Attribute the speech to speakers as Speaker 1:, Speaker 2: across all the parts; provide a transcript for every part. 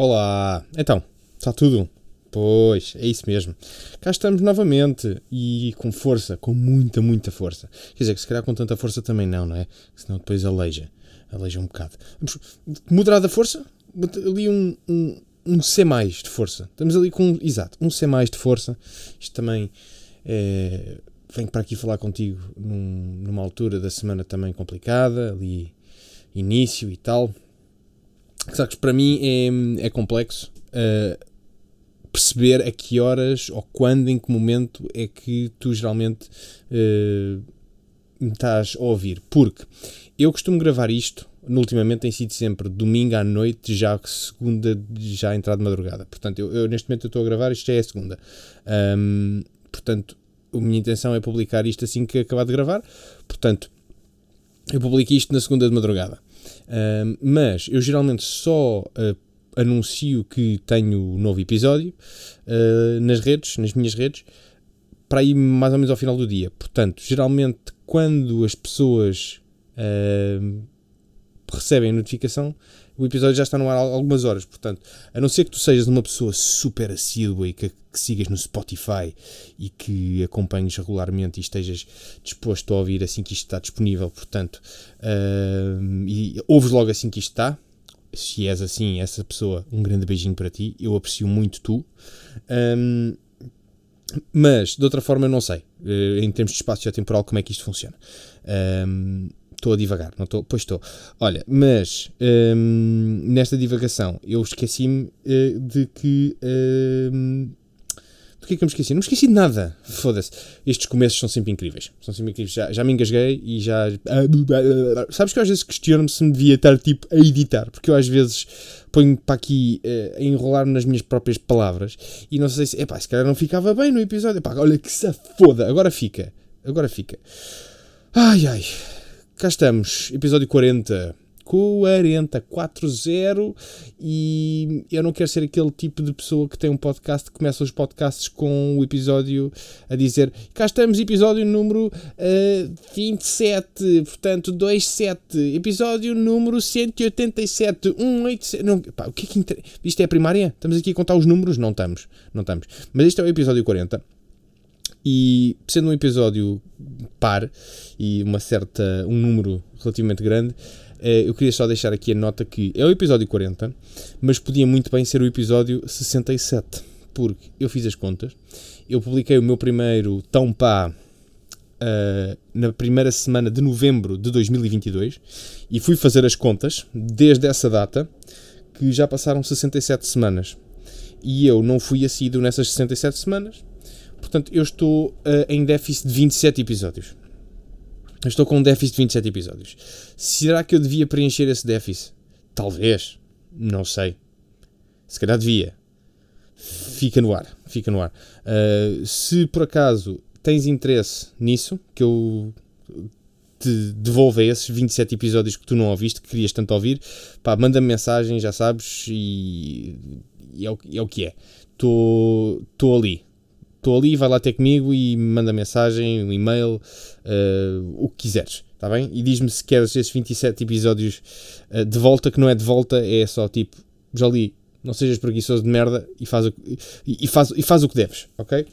Speaker 1: Olá, então, está tudo? Pois, é isso mesmo. Cá estamos novamente e com força, com muita, muita força. Quer dizer, que se calhar com tanta força também não, não é? Senão depois aleija, aleija um bocado. Moderada força, ali um, um, um C mais de força. Estamos ali com, exato, um C mais de força. Isto também é, venho para aqui falar contigo num, numa altura da semana também complicada, ali início e tal Sabes, para mim é, é complexo uh, perceber a que horas ou quando, em que momento é que tu geralmente uh, me estás a ouvir. Porque eu costumo gravar isto, ultimamente tem sido sempre domingo à noite, já segunda, já entrada de madrugada. Portanto, eu, eu neste momento estou a gravar, isto já é a segunda. Um, portanto, a minha intenção é publicar isto assim que acabar de gravar. Portanto, eu publico isto na segunda de madrugada. Uh, mas eu geralmente só uh, anuncio que tenho um novo episódio uh, nas redes, nas minhas redes, para ir mais ou menos ao final do dia. Portanto, geralmente quando as pessoas recebem a notificação, o episódio já está no ar há algumas horas. Portanto, a não ser que tu sejas uma pessoa super assídua e que, que sigas no Spotify e que acompanhes regularmente e estejas disposto a ouvir assim que isto está disponível, portanto, uh, e ouves logo assim que isto está. Se és assim, essa pessoa, um grande beijinho para ti. Eu aprecio muito tu. Um, mas, de outra forma, eu não sei, uh, em termos de espaço temporal, como é que isto funciona. Um, Estou a divagar, não estou? Pois estou. Olha, mas hum, nesta divagação eu esqueci-me uh, de que. Hum, do que é que eu me esqueci? Não me esqueci de nada. Foda-se. Estes começos são sempre incríveis. São sempre incríveis. Já, já me engasguei e já. Sabes que eu às vezes questiono-me se me devia estar tipo a editar, porque eu às vezes ponho para aqui uh, a enrolar-me nas minhas próprias palavras e não sei se. Epá, se calhar não ficava bem no episódio. Epá, olha que se foda. Agora fica. Agora fica. Ai ai cá estamos, episódio 40. 40, 40 e eu não quero ser aquele tipo de pessoa que tem um podcast que começa os podcasts com o episódio a dizer cá estamos, episódio número uh, 27, portanto 27, episódio número 187, 187, não, pá, o que é que inter... isto é a primária? Estamos aqui a contar os números? Não estamos, não estamos, mas este é o episódio 40 e sendo um episódio par e uma certa, um número relativamente grande, eh, eu queria só deixar aqui a nota que é o episódio 40, mas podia muito bem ser o episódio 67, porque eu fiz as contas, eu publiquei o meu primeiro Tão Pá uh, na primeira semana de novembro de 2022 e fui fazer as contas desde essa data que já passaram 67 semanas. E eu não fui assíduo nessas 67 semanas, Portanto, eu estou uh, em déficit de 27 episódios. Eu estou com um déficit de 27 episódios. Será que eu devia preencher esse déficit? Talvez. Não sei. Se calhar devia. Fica no ar. Fica no ar. Uh, se por acaso tens interesse nisso, que eu te devolva esses 27 episódios que tu não ouviste, que querias tanto ouvir, pá, manda-me mensagem, já sabes, e, e é, o, é o que é. Estou ali estou ali, vai lá ter comigo e manda mensagem, um e-mail, uh, o que quiseres, está bem? E diz-me se queres esses 27 episódios uh, de volta, que não é de volta, é só tipo, já li, não sejas preguiçoso de merda e faz o, e, e faz, e faz o que deves, ok?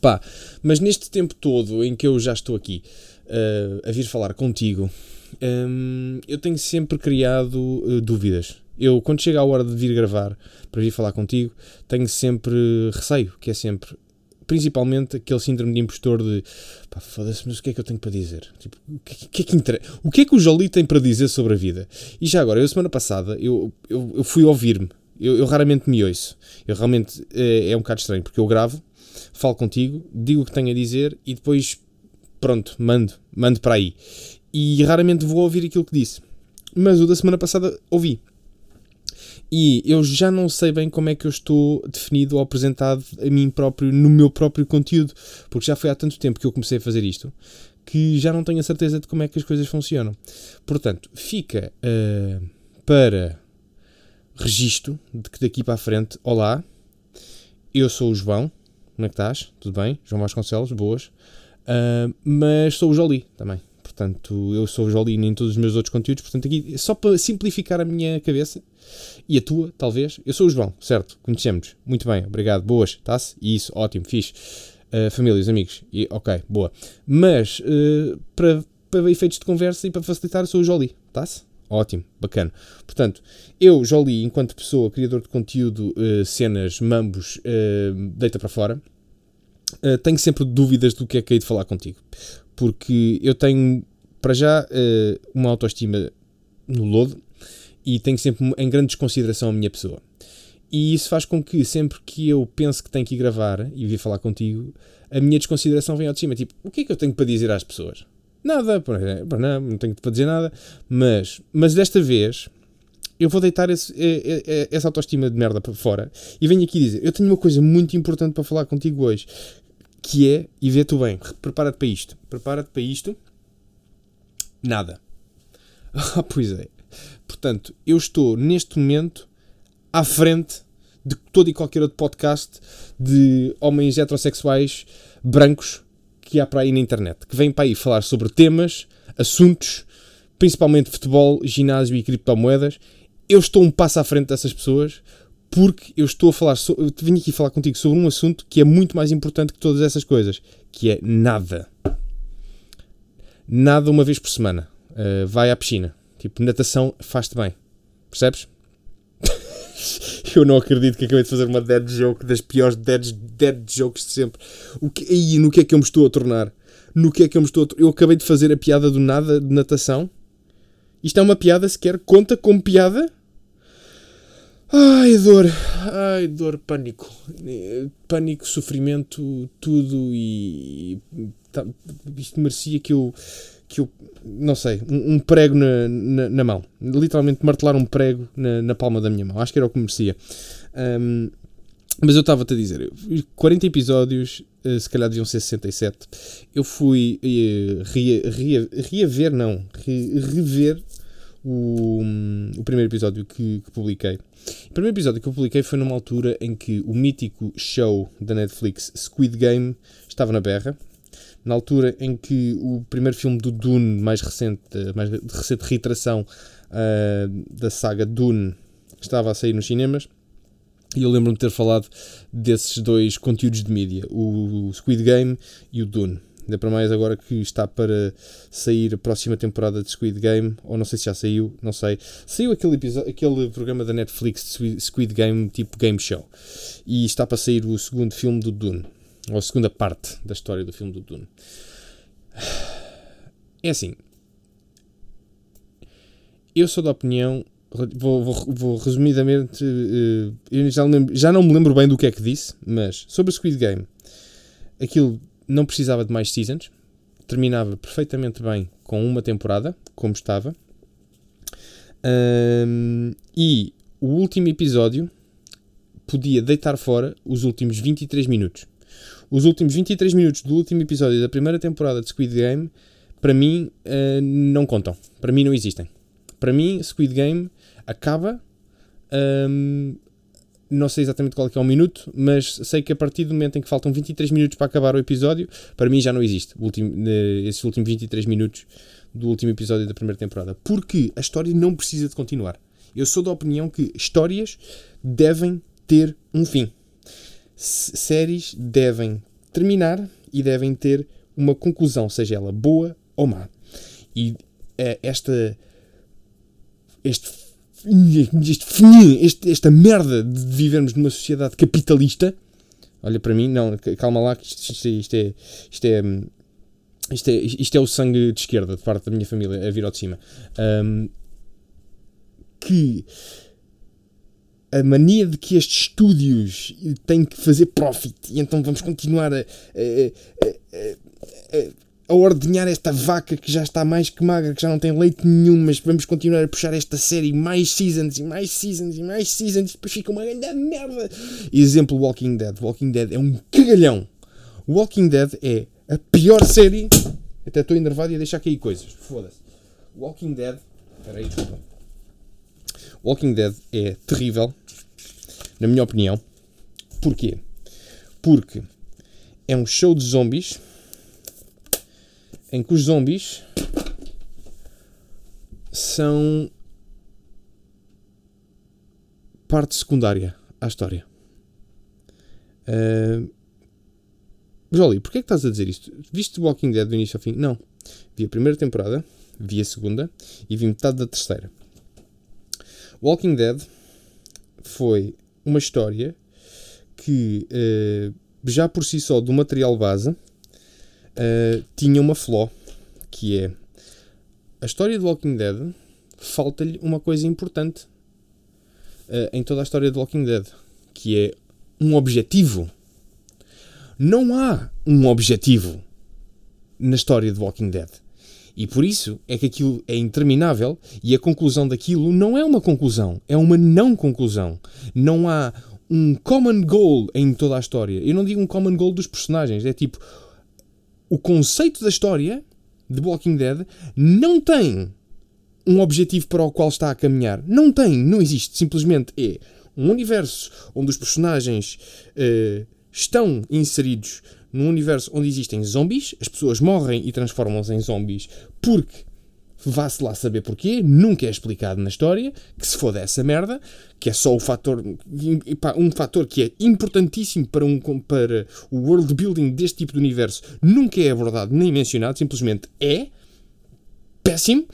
Speaker 1: Pá, mas neste tempo todo em que eu já estou aqui uh, a vir falar contigo, um, eu tenho sempre criado dúvidas eu, quando chega a hora de vir gravar para vir falar contigo, tenho sempre receio, que é sempre, principalmente aquele síndrome de impostor de pá, foda-se, mas o que é que eu tenho para dizer? Tipo, o que, que, é que inter... o que é que o Jolie tem para dizer sobre a vida? E já agora, eu semana passada, eu, eu, eu fui ouvir-me, eu, eu, raramente me ouço, eu realmente, é, é um bocado estranho, porque eu gravo, falo contigo, digo o que tenho a dizer e depois, pronto, mando, mando para aí. E raramente vou ouvir aquilo que disse. Mas o da semana passada ouvi. E eu já não sei bem como é que eu estou definido ou apresentado a mim próprio no meu próprio conteúdo, porque já foi há tanto tempo que eu comecei a fazer isto que já não tenho a certeza de como é que as coisas funcionam. Portanto, fica uh, para registro de que daqui para a frente, olá, eu sou o João, como é que estás? Tudo bem? João Vasconcelos, boas. Uh, mas sou o Jolie também. Portanto, eu sou Jolino em todos os meus outros conteúdos. Portanto, aqui, só para simplificar a minha cabeça e a tua, talvez, eu sou o João, certo? Conhecemos. Muito bem, obrigado. Boas, tá-se? Isso, ótimo, fixe. Uh, amigos. E, ok, boa. Mas, uh, para, para efeitos de conversa e para facilitar, sou o Joli, tá-se? Ótimo, bacana. Portanto, eu, Jolie, enquanto pessoa, criador de conteúdo, uh, cenas, mambos, uh, deita para fora, uh, tenho sempre dúvidas do que é que hei de falar contigo. Porque eu tenho, para já, uma autoestima no lodo e tenho sempre em grande desconsideração a minha pessoa. E isso faz com que sempre que eu penso que tenho que ir gravar e vir falar contigo, a minha desconsideração vem ao de cima. Tipo, o que é que eu tenho para dizer às pessoas? Nada, não, não tenho para dizer nada, mas, mas desta vez eu vou deitar esse, essa autoestima de merda para fora e venho aqui dizer: eu tenho uma coisa muito importante para falar contigo hoje, que é, e vê-te bem, prepara-te para isto, prepara-te para isto, nada. Ah, pois é. Portanto, eu estou neste momento à frente de todo e qualquer outro podcast de homens heterossexuais brancos que há para aí na internet, que vêm para aí falar sobre temas, assuntos, principalmente futebol, ginásio e criptomoedas. Eu estou um passo à frente dessas pessoas porque eu estou a falar, so, eu vim aqui falar contigo sobre um assunto que é muito mais importante que todas essas coisas, que é nada. Nada uma vez por semana. Uh, vai à piscina. Tipo, natação faz-te bem. Percebes? eu não acredito que acabei de fazer uma dead joke das piores dead, dead jokes de sempre. O que, aí, no que é que eu me estou a tornar? No que é que eu me estou a? Eu acabei de fazer a piada do nada de natação. Isto é uma piada sequer? Conta como piada? Ai, dor. Ai, dor, pânico. Pânico, sofrimento, tudo e... Tá, isto merecia que eu que eu, não sei, um, um prego na, na, na, mão. Literalmente martelar um prego na, na, palma da minha mão. Acho que era o que merecia. Um, mas eu estava-te a dizer, 40 episódios, eh, se calhar deviam ser 67. Eu fui uh, reaver, não, rever o, o primeiro episódio que, que, publiquei. O primeiro episódio que eu publiquei foi numa altura em que o mítico show da Netflix Squid Game estava na berra na altura em que o primeiro filme do Dune, mais recente, mais recente reiteração uh, da saga Dune, estava a sair nos cinemas. E eu lembro-me de ter falado desses dois conteúdos de mídia, o Squid Game e o Dune. Ainda para mais agora que está para sair a próxima temporada de Squid Game, ou não sei se já saiu, não sei. Saiu aquele, aquele programa da Netflix de Squid Game, tipo game show. E está para sair o segundo filme do Dune ou a segunda parte da história do filme do Dune. É assim. Eu sou da opinião. Vou, vou, vou resumidamente. Eu já, lembro, já não me lembro bem do que é que disse, mas sobre o Squid Game, aquilo não precisava de mais seasons. Terminava perfeitamente bem com uma temporada, como estava. Um, e o último episódio podia deitar fora os últimos 23 minutos. Os últimos 23 minutos do último episódio da primeira temporada de Squid Game, para mim, uh, não contam. Para mim, não existem. Para mim, Squid Game acaba. Um, não sei exatamente qual é, é o minuto, mas sei que a partir do momento em que faltam 23 minutos para acabar o episódio, para mim já não existe último, uh, esses últimos 23 minutos do último episódio da primeira temporada. Porque a história não precisa de continuar. Eu sou da opinião que histórias devem ter um fim séries devem terminar e devem ter uma conclusão, seja ela boa ou má. E é, esta. Este, este, este, esta merda de vivermos numa sociedade capitalista. Olha para mim, não, calma lá, que isto, isto, isto, é, isto, é, isto, é, isto é o sangue de esquerda, de parte da minha família, a vir ao de cima. Um, que a mania de que estes estúdios têm que fazer profit e então vamos continuar a, a, a, a, ordenhar esta vaca que já está mais que magra, que já não tem leite nenhum, mas vamos continuar a puxar esta série mais seasons e mais seasons e mais seasons e depois fica uma grande merda. Exemplo: Walking Dead. Walking Dead é um cagalhão. Walking Dead é a pior série. Até estou enervado e a deixar cair coisas. Foda-se. Walking Dead. Espera aí, desculpa. Walking Dead é terrível na minha opinião. Porquê? Porque é um show de zombies em que os zombies são parte secundária à história. Uh, Jolie, porquê é que estás a dizer isto? Viste Walking Dead do início ao fim? Não. Vi a primeira temporada, vi a segunda e vi metade da terceira. Walking Dead foi uma história que, uh, já por si só, do material base, uh, tinha uma flaw, que é a história de Walking Dead falta-lhe uma coisa importante uh, em toda a história de Walking Dead, que é um objetivo. Não há um objetivo na história de Walking Dead. E por isso é que aquilo é interminável e a conclusão daquilo não é uma conclusão, é uma não conclusão. Não há um common goal em toda a história. Eu não digo um common goal dos personagens, é tipo o conceito da história de Walking Dead não tem um objetivo para o qual está a caminhar. Não tem, não existe. Simplesmente é um universo onde os personagens uh, estão inseridos num universo onde existem zombies, as pessoas morrem e transformam-se em zombies porque vá-se lá saber porquê, nunca é explicado na história, que se for dessa merda, que é só o fator, um fator que é importantíssimo para, um, para o world building deste tipo de universo, nunca é abordado nem mencionado, simplesmente é péssimo.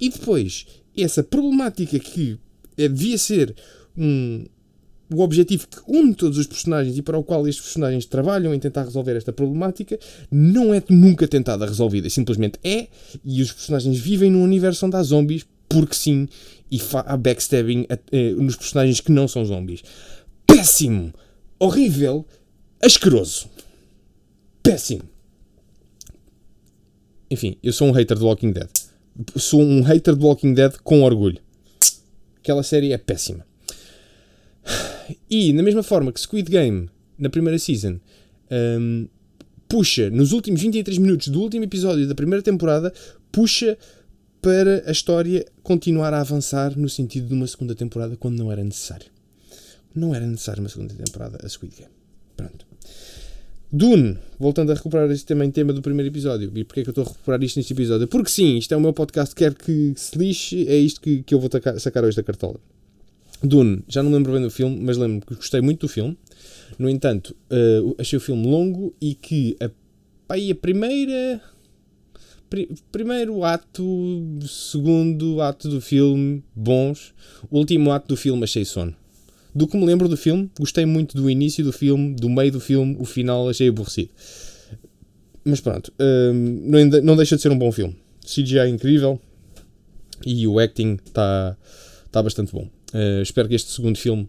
Speaker 1: E depois, essa problemática que devia ser um, o objetivo que une todos os personagens e para o qual estes personagens trabalham em tentar resolver esta problemática não é nunca tentada resolvida. Simplesmente é, e os personagens vivem num universo onde há zombies, porque sim, e há backstabbing eh, nos personagens que não são zombies. Péssimo! Horrível! Asqueroso! Péssimo! Enfim, eu sou um hater de Walking Dead. Sou um hater de Walking Dead com orgulho. Aquela série é péssima. E, na mesma forma que Squid Game, na primeira season, um, puxa, nos últimos 23 minutos do último episódio da primeira temporada, puxa para a história continuar a avançar no sentido de uma segunda temporada quando não era necessário. Não era necessário uma segunda temporada a Squid Game. Pronto. Dune, voltando a recuperar este também tema do primeiro episódio. E porquê é que eu estou a recuperar isto neste episódio? Porque sim, isto é o meu podcast, quer que se lixe, é isto que, que eu vou sacar hoje da cartola. Dune, já não lembro bem do filme, mas lembro que gostei muito do filme. No entanto, uh, achei o filme longo e que a, a primeira. Pri, primeiro ato, segundo ato do filme, bons. O último ato do filme achei sono. Do que me lembro do filme, gostei muito do início do filme, do meio do filme, o final achei aborrecido. Mas pronto, uh, não, não deixa de ser um bom filme. CGI é incrível e o acting está tá bastante bom. Uh, espero que este segundo filme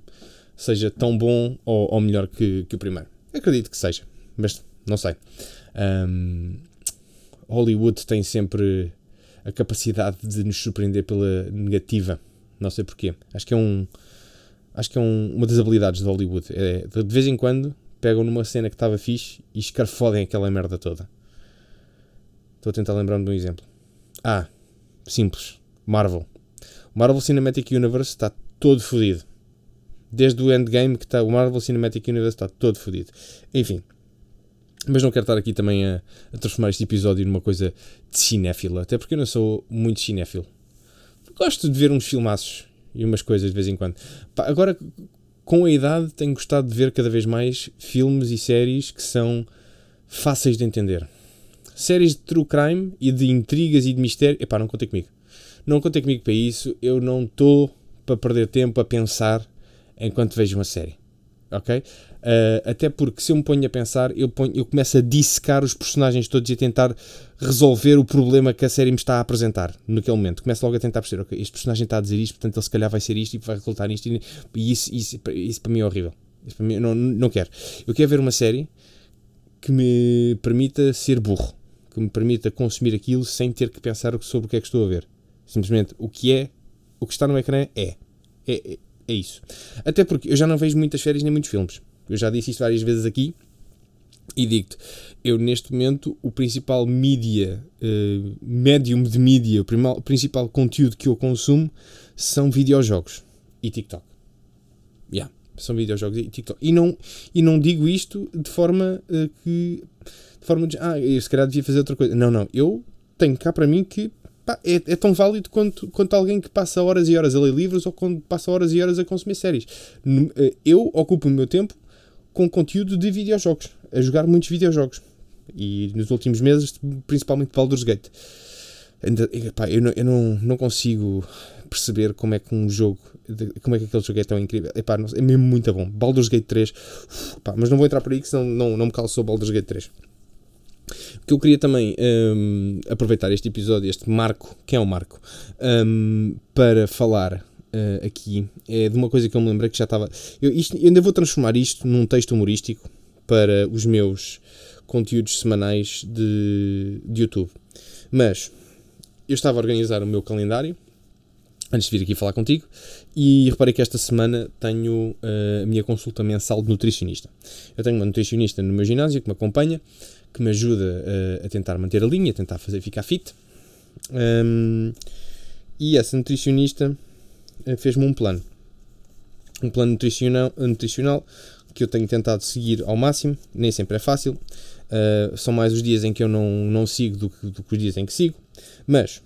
Speaker 1: seja tão bom ou, ou melhor que, que, o primeiro. Acredito que seja, mas não sei. Um, Hollywood tem sempre a capacidade de nos surpreender pela negativa. Não sei porquê. Acho que é um. Acho que é um, uma das habilidades de Hollywood. É, de vez em quando pegam numa cena que estava fixe e escarfodem aquela merda toda. Estou a tentar lembrar-me de um exemplo. Ah, simples. Marvel. Marvel Cinematic Universe está todo fodido. Desde o Endgame que está o Marvel Cinematic Universe está todo fodido. Enfim. Mas não quero estar aqui também a, a, transformar este episódio numa coisa de cinéfilo, até porque eu não sou muito cinéfilo. Gosto de ver uns filmaços e umas coisas de vez em quando. Agora, com a idade, tenho gostado de ver cada vez mais filmes e séries que são fáceis de entender. Séries de true crime e de intrigas e de mistério. Epá, não contem comigo. Não contem comigo para isso. Eu não estou para perder tempo a pensar enquanto vejo uma série. Ok? Uh, até porque se eu me ponho a pensar, eu, ponho, eu começo a dissecar os personagens todos e a tentar resolver o problema que a série me está a apresentar naquele momento. Começo logo a tentar perceber, ok, este personagem está a dizer isto, portanto ele se calhar vai ser isto e vai resultar nisto. E isso, isso, isso para mim é horrível. Isso para mim, não, não quero. Eu quero ver uma série que me permita ser burro, que me permita consumir aquilo sem ter que pensar sobre o que é que estou a ver. Simplesmente o que é o que está no ecrã é. É, é, é isso. Até porque eu já não vejo muitas séries nem muitos filmes. Eu já disse isto várias vezes aqui e digo-te, eu neste momento o principal mídia, uh, médium de mídia, o principal conteúdo que eu consumo são videojogos e TikTok. Yeah, são videojogos e TikTok. E não, e não digo isto de forma uh, que. De forma de. Ah, eu se calhar devia fazer outra coisa. Não, não. Eu tenho cá para mim que pá, é, é, tão válido quanto, quanto alguém que passa horas e horas a ler livros ou quando passa horas e horas a consumir séries. Eh, eu ocupo o meu tempo com conteúdo de videojogos, a jogar muitos videojogos. E nos últimos meses, principalmente Baldur's Gate. Epá, eu não, eu não, não consigo perceber como é que um jogo, como é que aquele jogo é tão incrível. Não, é mesmo muito bom. Baldur's Gate 3, epá, mas não vou entrar por aí que senão não, não me calçou Baldur's Gate 3. Porque eu queria também um, aproveitar este episódio, este marco, que é um marco, um, para falar uh, aqui é de uma coisa que eu me lembrei que já estava. Eu, isto, eu ainda vou transformar isto num texto humorístico para os meus conteúdos semanais de, de YouTube. Mas eu estava a organizar o meu calendário antes de vir aqui falar contigo e reparei que esta semana tenho uh, a minha consulta mensal de nutricionista. Eu tenho uma nutricionista no meu ginásio que me acompanha que me ajuda uh, a tentar manter a linha, a tentar fazer ficar fit. Um, e essa nutricionista uh, fez-me um plano. Um plano nutricional, nutricional que eu tenho tentado seguir ao máximo, nem sempre é fácil. Uh, são mais os dias em que eu não, não sigo do que, do que os dias em que sigo. Mas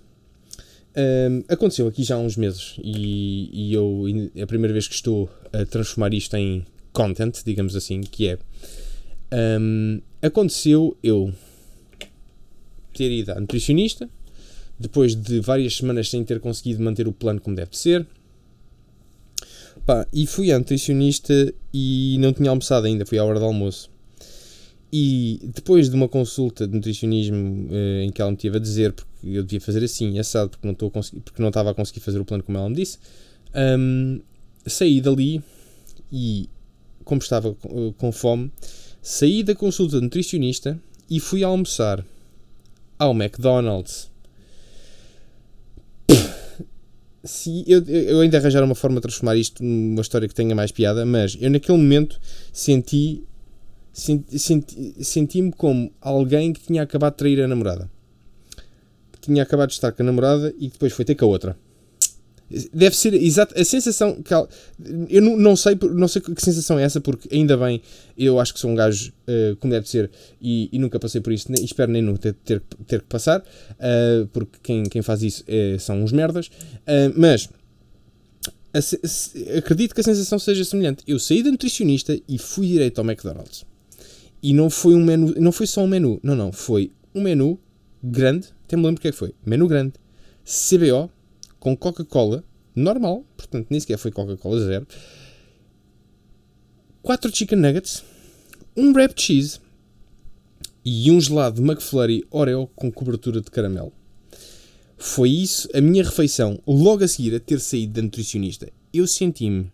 Speaker 1: aconteceu aqui já há uns meses e, e eu é a primeira vez que estou a transformar isto em content, digamos assim, que é um, aconteceu eu ter ido à nutricionista depois de várias semanas sem ter conseguido manter o plano como deve ser. Pá, e fui à nutricionista e não tinha almoçado ainda, fui à hora do almoço. E depois de uma consulta de nutricionismo eh, em que ela me teve a dizer porque eu devia fazer assim, assado, porque não, estou porque não estava a conseguir fazer o plano como ela me disse, um, saí dali e, como estava com fome, Saí da consulta nutricionista e fui almoçar ao McDonald's. Se eu, eu ainda arranjar uma forma de transformar isto numa história que tenha mais piada, mas eu naquele momento senti senti-me senti, senti como alguém que tinha acabado de trair a namorada. Que tinha acabado de estar com a namorada e depois foi ter com a outra. Deve ser exato a sensação que eu não, não sei não sei que sensação é essa porque ainda bem eu acho que sou um gajo uh, como deve ser e, e, nunca passei por isso e espero nem nunca ter, ter, ter que passar uh, porque quem, quem faz isso uh, são uns merdas mas a, a, acredito que a sensação seja semelhante. Eu saí da nutricionista e fui direito ao McDonald's. E não foi um menu não foi só um menu não não foi um menu grande até me lembro o que é que foi menu grande CBO com Coca-Cola normal, portanto nem sequer foi Coca-Cola zero, 4 chicken nuggets, um wrap cheese e um gelado McFlurry Oreo com cobertura de caramelo. Foi isso a minha refeição logo a seguir a ter saído da nutricionista. Eu senti-me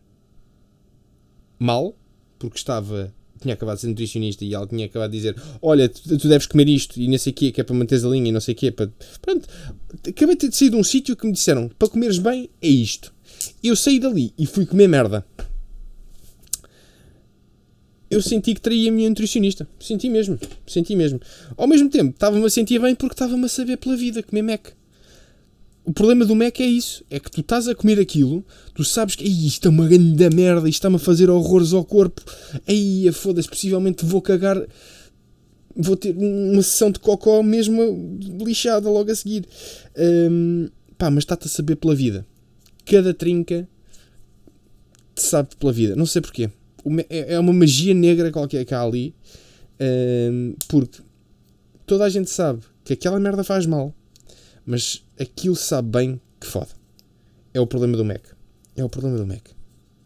Speaker 1: mal, porque estava tinha acabado de ser nutricionista e ela tinha acabado de dizer: Olha, tu, tu deves comer isto e não sei o quê, que é para manteres a linha e não sei o quê. Para... Pronto, acabei de saído de um sítio que me disseram: Para comeres bem é isto. Eu saí dali e fui comer merda. Eu senti que traía a minha nutricionista. Senti mesmo. Senti mesmo. Ao mesmo tempo, estava-me a sentir bem porque estava-me a saber pela vida comer Mac. O problema do Mac é isso. É que tu estás a comer aquilo, tu sabes que isto é uma grande merda, isto está-me a fazer horrores ao corpo. Aí, foda-se, possivelmente vou cagar. Vou ter uma sessão de cocó mesmo lixada logo a seguir. Um, pá, mas está-te a saber pela vida. Cada trinca te sabe pela vida. Não sei porquê. É, é uma magia negra qualquer que há ali. Um, porque toda a gente sabe que aquela merda faz mal mas aquilo sabe bem que foda. É o problema do Mac. É o problema do Mac.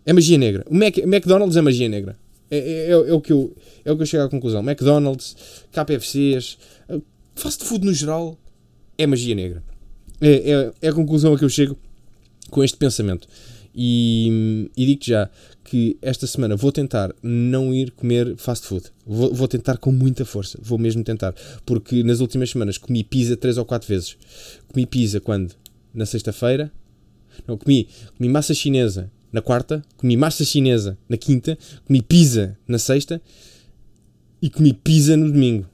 Speaker 1: É magia negra. O Mac, McDonald's é magia negra. É, é, é, é, o que eu, é o que eu chego à conclusão. McDonald's, KFCs, fast food no geral, é magia negra. É, é, é a conclusão a que eu chego com este pensamento. E, e digo-te já que esta semana vou tentar não ir comer fast food. Vou, vou, tentar com muita força. Vou mesmo tentar. Porque nas últimas semanas comi pizza 3 ou 4 vezes. Comi pizza quando? Na sexta-feira. Não, comi, comi massa chinesa na quarta. Comi massa chinesa na quinta. Comi pizza na sexta. E comi pizza no domingo.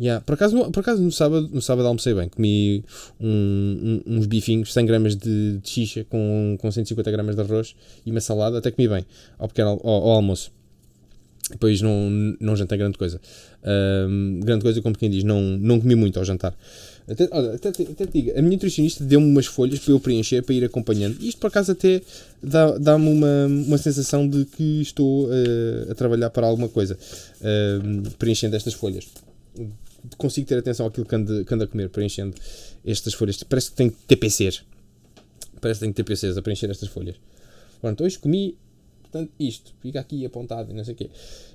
Speaker 1: Yeah. Por, acaso, por acaso no sábado, no sábado almocei bem. Comi um, um, uns bifinhos, 100 gramas de, de xixa com, com 150 gramas de arroz e uma salada. Até comi bem ao, pequeno, ao, ao almoço. Depois não, não jantei grande coisa. Um, grande coisa, como quem diz, não, não comi muito ao jantar. Até, olha, até, até te digo, a minha nutricionista deu-me umas folhas para eu preencher, para ir acompanhando. Isto, por acaso, até dá-me dá uma, uma sensação de que estou uh, a trabalhar para alguma coisa, uh, preenchendo estas folhas. Consigo ter atenção àquilo que ando, que ando a comer, preenchendo estas folhas. Parece que tenho TPCs. Parece que tenho TPCs a preencher estas folhas. Pronto, hoje comi portanto, isto, fica aqui apontado e não sei o quê.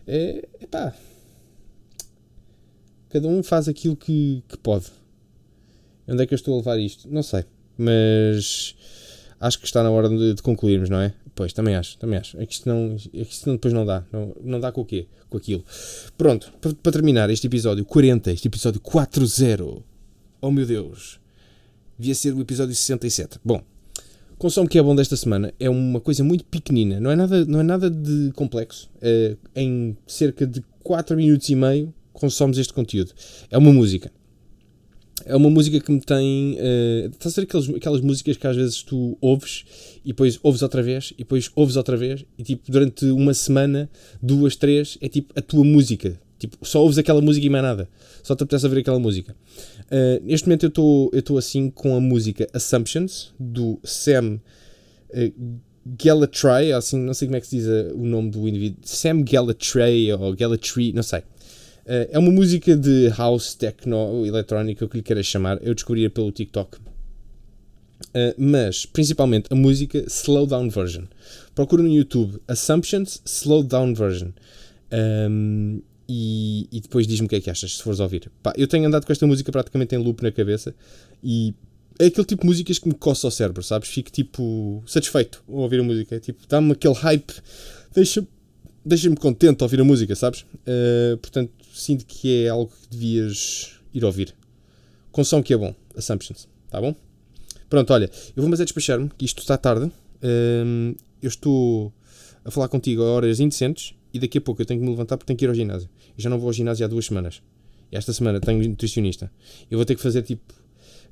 Speaker 1: É, epá, cada um faz aquilo que, que pode. Onde é que eu estou a levar isto? Não sei, mas acho que está na hora de, de concluirmos, não é? Pois, também acho, também acho. É que isto, não, é que isto não, depois não dá. Não, não dá com o quê? Com aquilo. Pronto, para, terminar este episódio 40, este episódio 40. Oh meu Deus. Devia ser o episódio 67. Bom, consome que é bom desta semana é uma coisa muito pequenina, não é nada, não é nada de complexo. É, em cerca de 4 minutos e meio consomes este conteúdo. É uma música. É uma música que me tem. Uh, estás a ser aquelas, aquelas músicas que às vezes tu ouves e depois ouves outra vez e depois ouves outra vez e tipo durante uma semana, duas, três, é tipo a tua música. Tipo, só ouves aquela música e mais nada. Só te apetece a aquela música. Uh, neste momento eu estou assim com a música Assumptions, do Sam uh, assim, não sei como é que se diz o nome do indivíduo. Sam Galatray ou Galatry, não sei. Uh, é uma música de house, techno, eletrónica, o que lhe queiras chamar. Eu descobri pelo TikTok. Uh, mas, principalmente, a música Slow Down Version. Procura no YouTube Assumptions Slow Down Version. Um, e, e depois diz-me o que é que achas, se fores ouvir. Pá, eu tenho andado com esta música praticamente em loop na cabeça e é aquele tipo de músicas que me coça o cérebro, sabes? Fico tipo satisfeito ao ouvir a música. É, tipo, dá-me aquele hype, deixa-me deixa contente ao ouvir a música, sabes? Uh, portanto, sinto que é algo que devias ir ouvir. Com som que é bom, Assumptions, tá bom? Pronto, olha, eu vou mas é despachar-me, que isto está tarde. Uh, eu estou a falar contigo a horas indecentes e daqui a pouco eu tenho que me levantar porque tenho que ir ao ginásio. Eu já não vou ao ginásio há duas semanas. Esta semana tenho nutricionista. Eu vou ter que fazer tipo.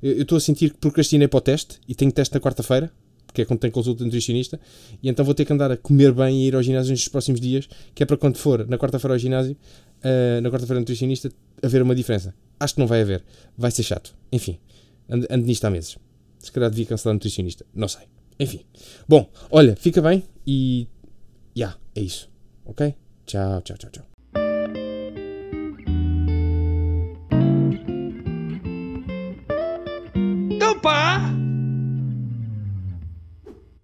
Speaker 1: Eu estou a sentir que procrastinei para o teste e tenho teste na quarta-feira, que é quando tenho consulta nutricionista, e então vou ter que andar a comer bem e ir ao ginásio nos próximos dias, que é para quando for na quarta-feira ao ginásio, uh, na quarta-feira nutricionista, haver uma diferença. Acho que não vai haver. Vai ser chato. Enfim, ando, ando nisto há meses. Se calhar devia cancelar nutricionista. Não sei. Enfim. Bom, olha, fica bem e. Já, yeah, é isso. Ok? Tchau, tchau, tchau, tchau.